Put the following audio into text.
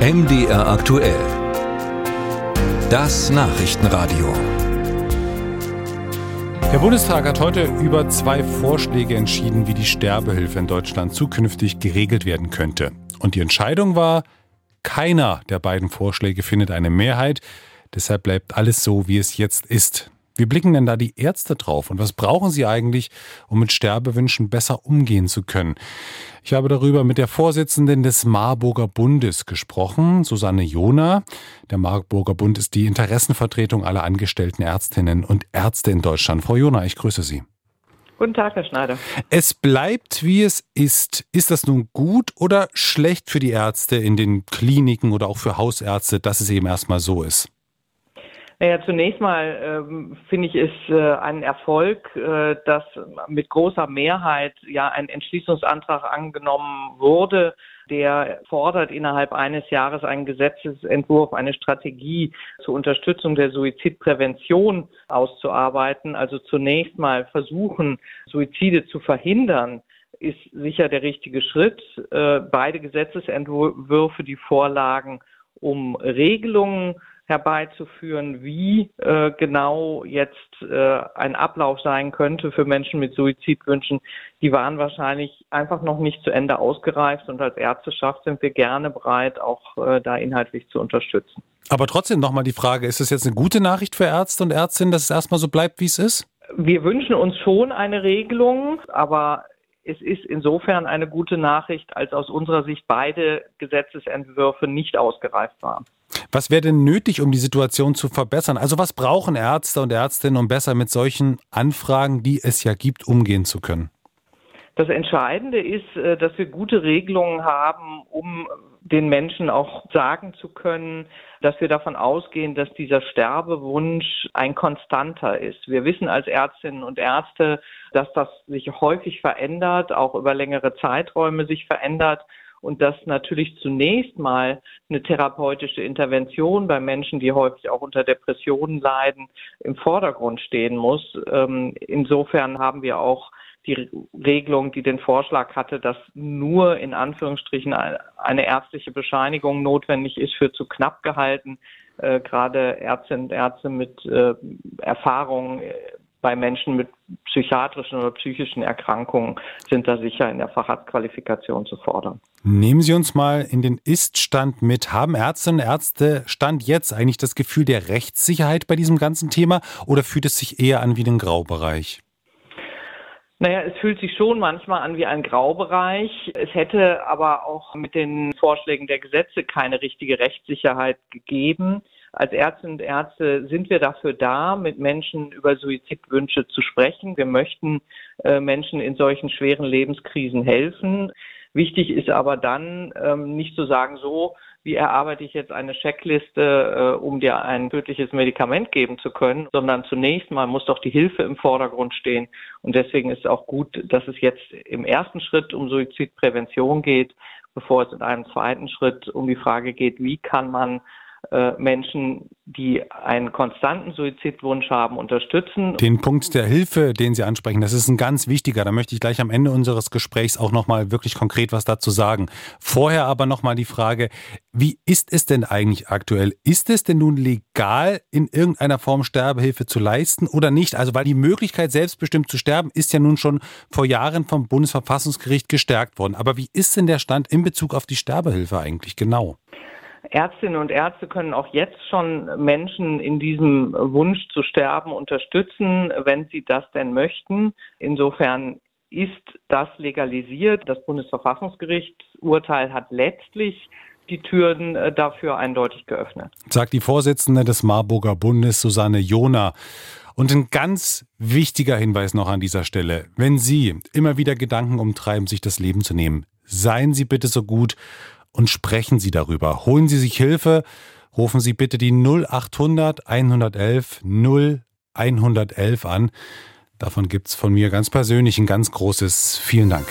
MDR aktuell. Das Nachrichtenradio. Der Bundestag hat heute über zwei Vorschläge entschieden, wie die Sterbehilfe in Deutschland zukünftig geregelt werden könnte. Und die Entscheidung war, keiner der beiden Vorschläge findet eine Mehrheit. Deshalb bleibt alles so, wie es jetzt ist. Wie blicken denn da die Ärzte drauf und was brauchen sie eigentlich, um mit Sterbewünschen besser umgehen zu können? Ich habe darüber mit der Vorsitzenden des Marburger Bundes gesprochen, Susanne Jona. Der Marburger Bund ist die Interessenvertretung aller angestellten Ärztinnen und Ärzte in Deutschland. Frau Jona, ich grüße Sie. Guten Tag, Herr Schneider. Es bleibt, wie es ist. Ist das nun gut oder schlecht für die Ärzte in den Kliniken oder auch für Hausärzte, dass es eben erstmal so ist? Naja, zunächst mal ähm, finde ich es äh, ein Erfolg, äh, dass mit großer Mehrheit ja ein Entschließungsantrag angenommen wurde, der fordert, innerhalb eines Jahres einen Gesetzesentwurf, eine Strategie zur Unterstützung der Suizidprävention auszuarbeiten. Also zunächst mal versuchen, Suizide zu verhindern ist sicher der richtige Schritt. Äh, beide Gesetzesentwürfe, die Vorlagen, um Regelungen herbeizuführen, wie äh, genau jetzt äh, ein Ablauf sein könnte für Menschen mit Suizidwünschen, die waren wahrscheinlich einfach noch nicht zu Ende ausgereift und als Ärzteschaft sind wir gerne bereit, auch äh, da inhaltlich zu unterstützen. Aber trotzdem nochmal die Frage, ist es jetzt eine gute Nachricht für Ärzte und Ärztinnen, dass es erstmal so bleibt, wie es ist? Wir wünschen uns schon eine Regelung, aber es ist insofern eine gute Nachricht, als aus unserer Sicht beide Gesetzesentwürfe nicht ausgereift waren. Was wäre denn nötig, um die Situation zu verbessern? Also was brauchen Ärzte und Ärztinnen, um besser mit solchen Anfragen, die es ja gibt, umgehen zu können? Das Entscheidende ist, äh, dass wir gute Regelungen haben, um den Menschen auch sagen zu können, dass wir davon ausgehen, dass dieser Sterbewunsch ein konstanter ist. Wir wissen als Ärztinnen und Ärzte, dass das sich häufig verändert, auch über längere Zeiträume sich verändert und dass natürlich zunächst mal eine therapeutische Intervention bei Menschen, die häufig auch unter Depressionen leiden, im Vordergrund stehen muss. Ähm, insofern haben wir auch die Regelung, die den Vorschlag hatte, dass nur in Anführungsstrichen eine ärztliche Bescheinigung notwendig ist, für zu knapp gehalten. Äh, gerade Ärztinnen und Ärzte mit äh, Erfahrung bei Menschen mit psychiatrischen oder psychischen Erkrankungen sind da sicher in der Facharztqualifikation zu fordern. Nehmen Sie uns mal in den Ist-Stand mit. Haben Ärztinnen und Ärzte Stand jetzt eigentlich das Gefühl der Rechtssicherheit bei diesem ganzen Thema oder fühlt es sich eher an wie den Graubereich? Naja, es fühlt sich schon manchmal an wie ein Graubereich. Es hätte aber auch mit den Vorschlägen der Gesetze keine richtige Rechtssicherheit gegeben. Als Ärztinnen und Ärzte sind wir dafür da, mit Menschen über Suizidwünsche zu sprechen. Wir möchten äh, Menschen in solchen schweren Lebenskrisen helfen. Wichtig ist aber dann ähm, nicht zu sagen, so, wie erarbeite ich jetzt eine Checkliste, äh, um dir ein tödliches Medikament geben zu können, sondern zunächst mal muss doch die Hilfe im Vordergrund stehen. Und deswegen ist es auch gut, dass es jetzt im ersten Schritt um Suizidprävention geht, bevor es in einem zweiten Schritt um die Frage geht, wie kann man Menschen, die einen konstanten Suizidwunsch haben, unterstützen. Den Punkt der Hilfe, den Sie ansprechen, das ist ein ganz wichtiger. Da möchte ich gleich am Ende unseres Gesprächs auch nochmal wirklich konkret was dazu sagen. Vorher aber nochmal die Frage, wie ist es denn eigentlich aktuell? Ist es denn nun legal, in irgendeiner Form Sterbehilfe zu leisten oder nicht? Also, weil die Möglichkeit, selbstbestimmt zu sterben, ist ja nun schon vor Jahren vom Bundesverfassungsgericht gestärkt worden. Aber wie ist denn der Stand in Bezug auf die Sterbehilfe eigentlich genau? Ärztinnen und Ärzte können auch jetzt schon Menschen in diesem Wunsch zu sterben unterstützen, wenn sie das denn möchten. Insofern ist das legalisiert. Das Bundesverfassungsgerichtsurteil hat letztlich die Türen äh, dafür eindeutig geöffnet. Sagt die Vorsitzende des Marburger Bundes, Susanne Jona. Und ein ganz wichtiger Hinweis noch an dieser Stelle. Wenn Sie immer wieder Gedanken umtreiben, sich das Leben zu nehmen, seien Sie bitte so gut und sprechen Sie darüber. Holen Sie sich Hilfe, rufen Sie bitte die 0800 111 0111 an. Davon gibt's von mir ganz persönlich ein ganz großes Vielen Dank.